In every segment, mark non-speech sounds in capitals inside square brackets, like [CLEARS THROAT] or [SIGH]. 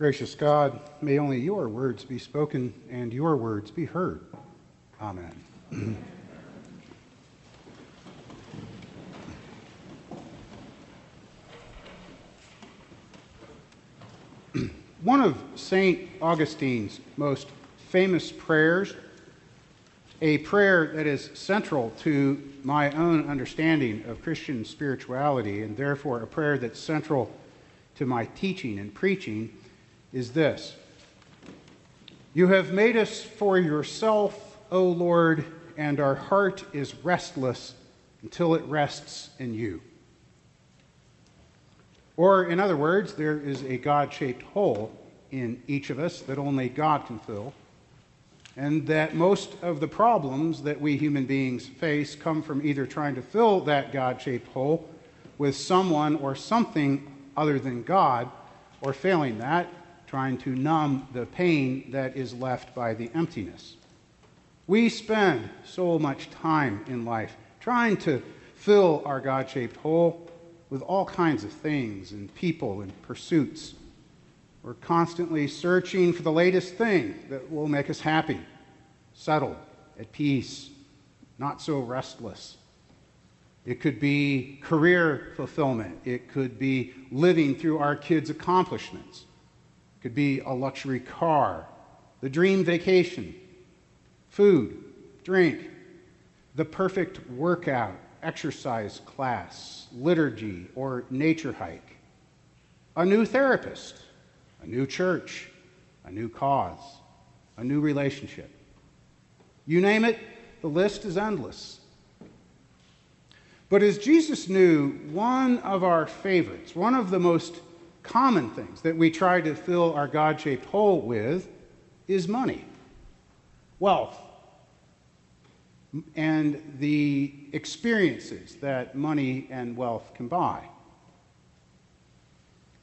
Gracious God, may only your words be spoken and your words be heard. Amen. [CLEARS THROAT] One of St. Augustine's most famous prayers, a prayer that is central to my own understanding of Christian spirituality, and therefore a prayer that's central to my teaching and preaching, is this You have made us for yourself, O Lord, and our heart is restless until it rests in you. Or, in other words, there is a God shaped hole in each of us that only God can fill, and that most of the problems that we human beings face come from either trying to fill that God shaped hole with someone or something other than God, or failing that, trying to numb the pain that is left by the emptiness. We spend so much time in life trying to fill our God shaped hole with all kinds of things and people and pursuits. We're constantly searching for the latest thing that will make us happy, settled, at peace, not so restless. It could be career fulfillment. It could be living through our kids' accomplishments. Could be a luxury car, the dream vacation, food, drink, the perfect workout, exercise class, liturgy, or nature hike, a new therapist, a new church, a new cause, a new relationship. You name it, the list is endless. But as Jesus knew, one of our favorites, one of the most common things that we try to fill our God shaped hole with is money, wealth, and the experiences that money and wealth can buy.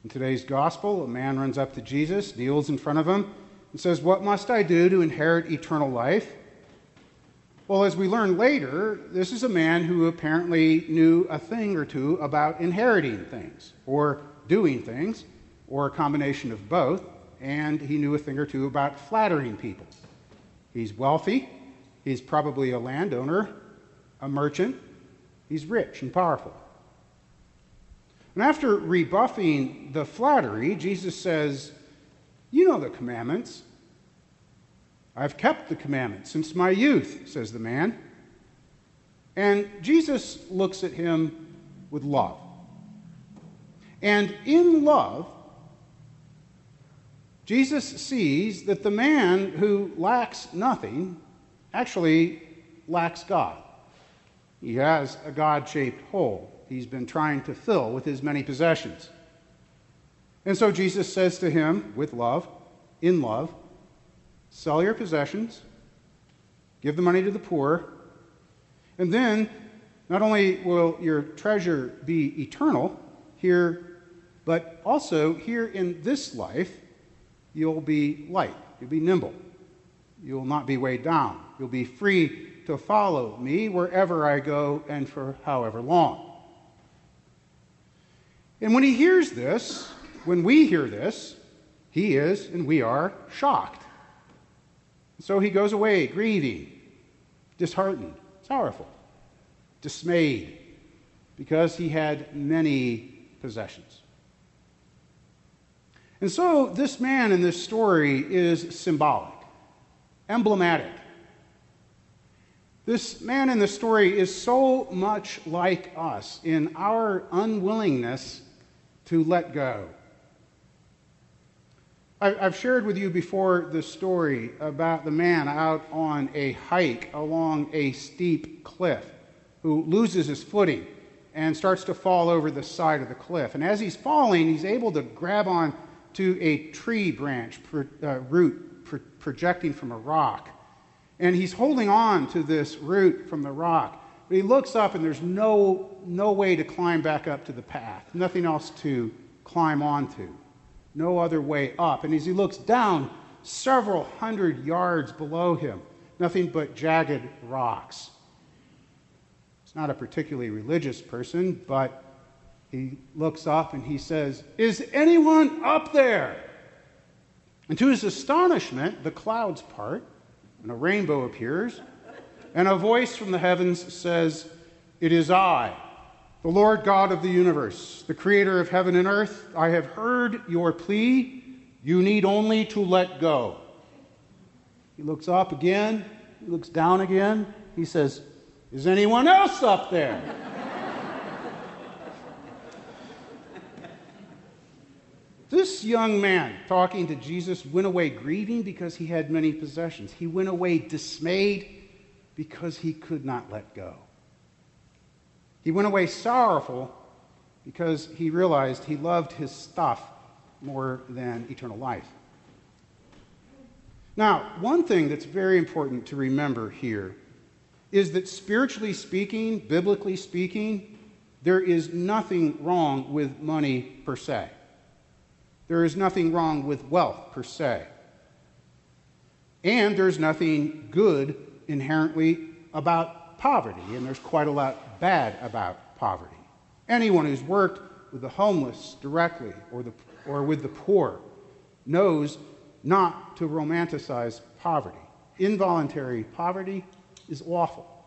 In today's gospel, a man runs up to Jesus, kneels in front of him, and says, What must I do to inherit eternal life? Well, as we learn later, this is a man who apparently knew a thing or two about inheriting things, or doing things, or a combination of both, and he knew a thing or two about flattering people. He's wealthy, He's probably a landowner, a merchant. He's rich and powerful. And after rebuffing the flattery, Jesus says, You know the commandments. I've kept the commandments since my youth, says the man. And Jesus looks at him with love. And in love, Jesus sees that the man who lacks nothing actually lacks God. He has a God shaped hole he's been trying to fill with his many possessions. And so Jesus says to him, with love, in love, sell your possessions, give the money to the poor, and then not only will your treasure be eternal here, but also here in this life, you'll be light, you'll be nimble. You will not be weighed down. You'll be free to follow me wherever I go and for however long. And when he hears this, when we hear this, he is and we are shocked. So he goes away grieving, disheartened, sorrowful, dismayed, because he had many possessions. And so this man in this story is symbolic emblematic. This man in the story is so much like us in our unwillingness to let go. I've shared with you before the story about the man out on a hike along a steep cliff who loses his footing and starts to fall over the side of the cliff. And as he's falling, he's able to grab on to a tree branch, uh, root, pro- projecting from a rock. And he's holding on to this root from the rock. But he looks up and there's no, no way to climb back up to the path, nothing else to climb onto, no other way up. And as he looks down, several hundred yards below him, nothing but jagged rocks. He's not a particularly religious person, but he looks up and he says, Is anyone up there? And to his astonishment, the clouds part, and a rainbow appears, and a voice from the heavens says, It is I, the Lord God of the universe, the creator of heaven and earth. I have heard your plea. You need only to let go. He looks up again, he looks down again. He says, Is anyone else up there? This young man talking to Jesus went away grieving because he had many possessions. He went away dismayed because he could not let go. He went away sorrowful because he realized he loved his stuff more than eternal life. Now, one thing that's very important to remember here is that spiritually speaking, biblically speaking, there is nothing wrong with money per se. There is nothing wrong with wealth per se. And there's nothing good inherently about poverty, and there's quite a lot bad about poverty. Anyone who's worked with the homeless directly or, the, or with the poor knows not to romanticize poverty. Involuntary poverty is awful.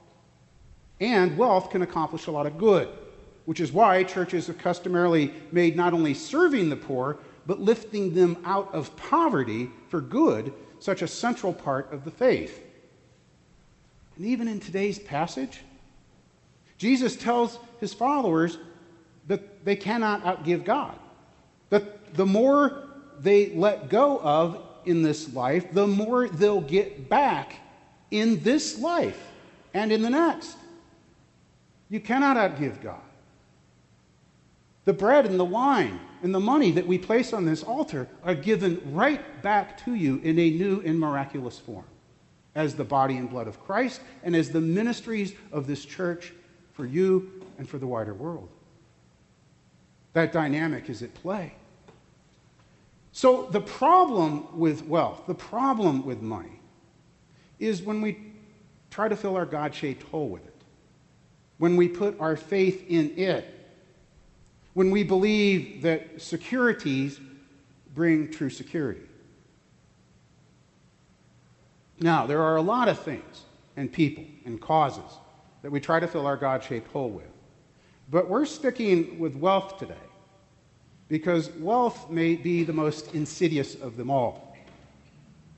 And wealth can accomplish a lot of good, which is why churches have customarily made not only serving the poor, but lifting them out of poverty for good such a central part of the faith. And even in today's passage, Jesus tells his followers that they cannot outgive God. That the more they let go of in this life, the more they'll get back in this life and in the next. You cannot outgive God. The bread and the wine and the money that we place on this altar are given right back to you in a new and miraculous form as the body and blood of Christ and as the ministries of this church for you and for the wider world. That dynamic is at play. So, the problem with wealth, the problem with money, is when we try to fill our God shaped hole with it, when we put our faith in it when we believe that securities bring true security. Now, there are a lot of things and people and causes that we try to fill our God shaped hole with. But we're sticking with wealth today because wealth may be the most insidious of them all.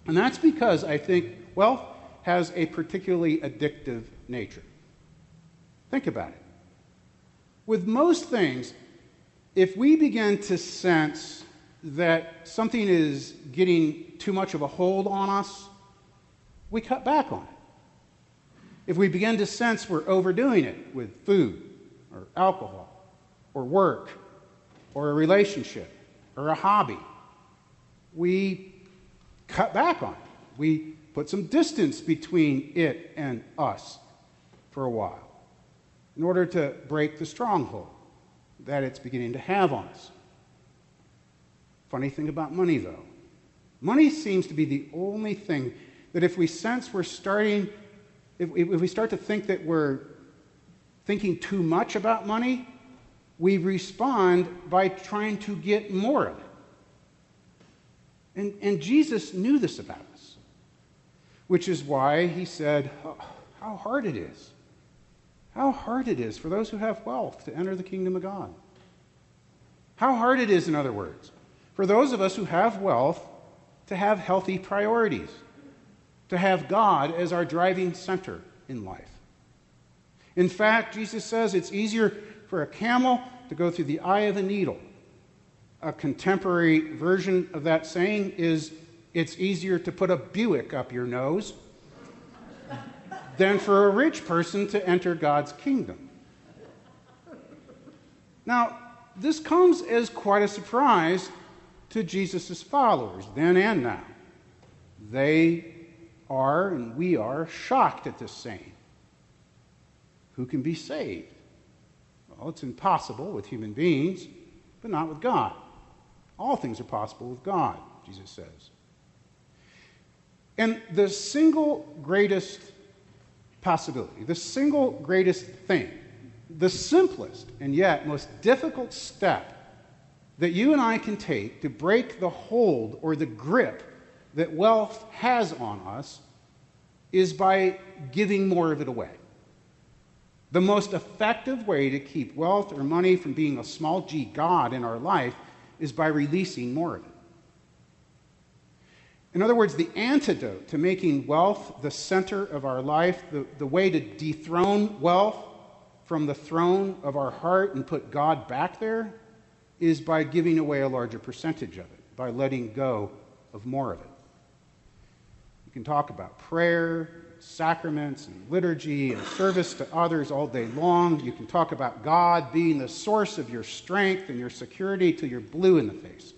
And that's because I think wealth has a particularly addictive nature. Think about it. With most things, if we begin to sense that something is getting too much of a hold on us, we cut back on it. If we begin to sense we're overdoing it with food or alcohol or work or a relationship or a hobby, we cut back on it. We put some distance between it and us for a while in order to break the stronghold that it's beginning to have on us. Funny thing about money, though money seems to be the only thing that if we sense we're starting, if, if we start to think that we're thinking too much about money, we respond by trying to get more of it. And, and Jesus knew this about us, which is why he said, oh, How hard it is how hard it is for those who have wealth to enter the kingdom of God. How hard it is, in other words, for those of us who have wealth to have healthy priorities, to have God as our driving center in life. In fact, Jesus says it's easier for a camel to go through the eye of a needle. A contemporary version of that saying is it's easier to put a Buick up your nose than for a rich person to enter God's kingdom. Now, this comes as quite a surprise to Jesus' followers, then and now. They are, and we are, shocked at this saying. Who can be saved? Well, it's impossible with human beings, but not with God. All things are possible with God, Jesus says. And the single greatest possibility, the single greatest thing, the simplest and yet most difficult step that you and I can take to break the hold or the grip that wealth has on us is by giving more of it away. The most effective way to keep wealth or money from being a small g God in our life is by releasing more of it. In other words, the antidote to making wealth the center of our life, the, the way to dethrone wealth from the throne of our heart and put God back there, is by giving away a larger percentage of it, by letting go of more of it. You can talk about prayer, sacraments, and liturgy, and service to others all day long. You can talk about God being the source of your strength and your security till you're blue in the face.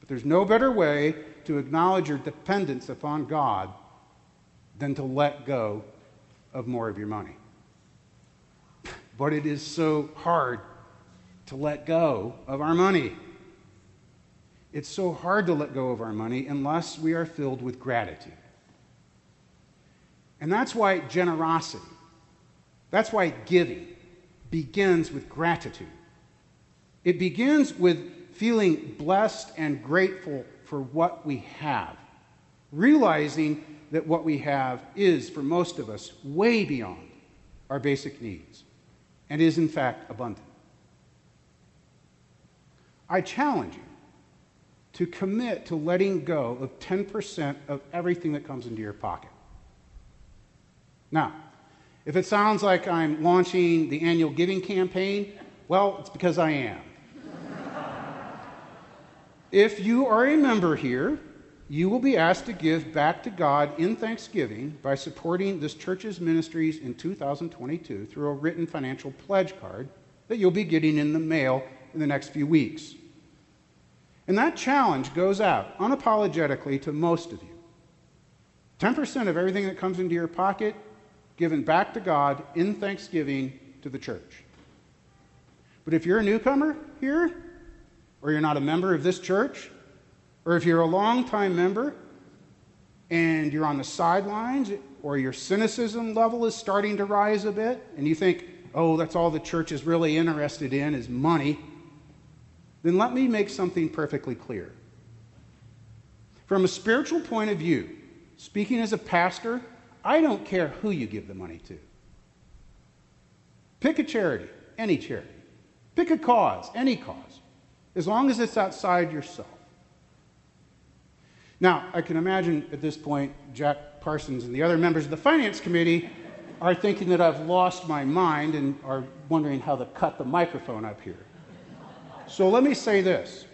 But there's no better way to acknowledge your dependence upon God than to let go of more of your money. But it is so hard to let go of our money. It's so hard to let go of our money unless we are filled with gratitude. And that's why generosity, that's why giving begins with gratitude. It begins with feeling blessed and grateful for what we have, realizing that what we have is, for most of us, way beyond our basic needs and is, in fact, abundant. I challenge you to commit to letting go of 10% of everything that comes into your pocket. Now, if it sounds like I'm launching the annual giving campaign, well, it's because I am. If you are a member here, you will be asked to give back to God in thanksgiving by supporting this church's ministries in 2022 through a written financial pledge card that you'll be getting in the mail in the next few weeks. And that challenge goes out unapologetically to most of you. 10% of everything that comes into your pocket given back to God in thanksgiving to the church. But if you're a newcomer here, or you're not a member of this church, or if you're a long-time member and you're on the sidelines, or your cynicism level is starting to rise a bit, and you think, oh, that's all the church is really interested in is money, then let me make something perfectly clear. From a spiritual point of view, speaking as a pastor, I don't care who you give the money to. Pick a charity, any charity. Pick a cause, any cause, as long as it's outside yourself. Now, I can imagine at this point, Jack Parsons and the other members of the Finance Committee are thinking that I've lost my mind and are wondering how to cut the microphone up here. So let me say this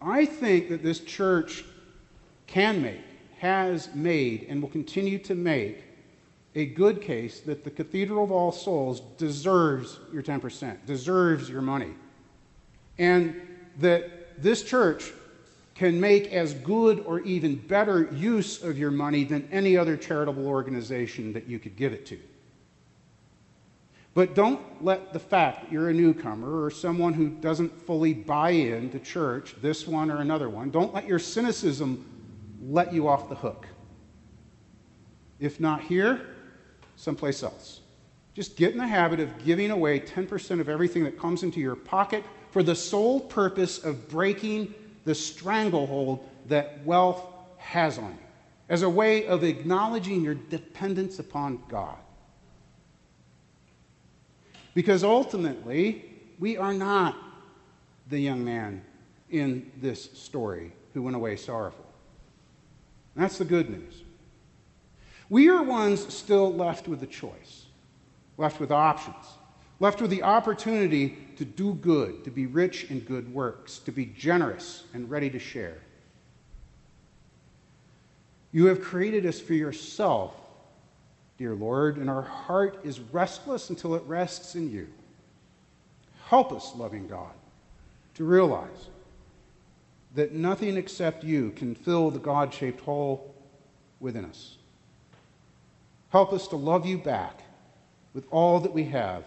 I think that this church can make has made and will continue to make a good case that the Cathedral of All Souls deserves your 10%, deserves your money. And that this church can make as good or even better use of your money than any other charitable organization that you could give it to. But don't let the fact that you're a newcomer or someone who doesn't fully buy into church, this one or another one, don't let your cynicism let you off the hook. If not here, someplace else. Just get in the habit of giving away 10% of everything that comes into your pocket for the sole purpose of breaking the stranglehold that wealth has on you, as a way of acknowledging your dependence upon God. Because ultimately, we are not the young man in this story who went away sorrowful. That's the good news. We are ones still left with a choice, left with options, left with the opportunity to do good, to be rich in good works, to be generous and ready to share. You have created us for yourself, dear Lord, and our heart is restless until it rests in you. Help us, loving God, to realize that nothing except you can fill the God shaped hole within us. Help us to love you back with all that we have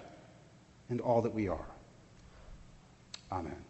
and all that we are. Amen.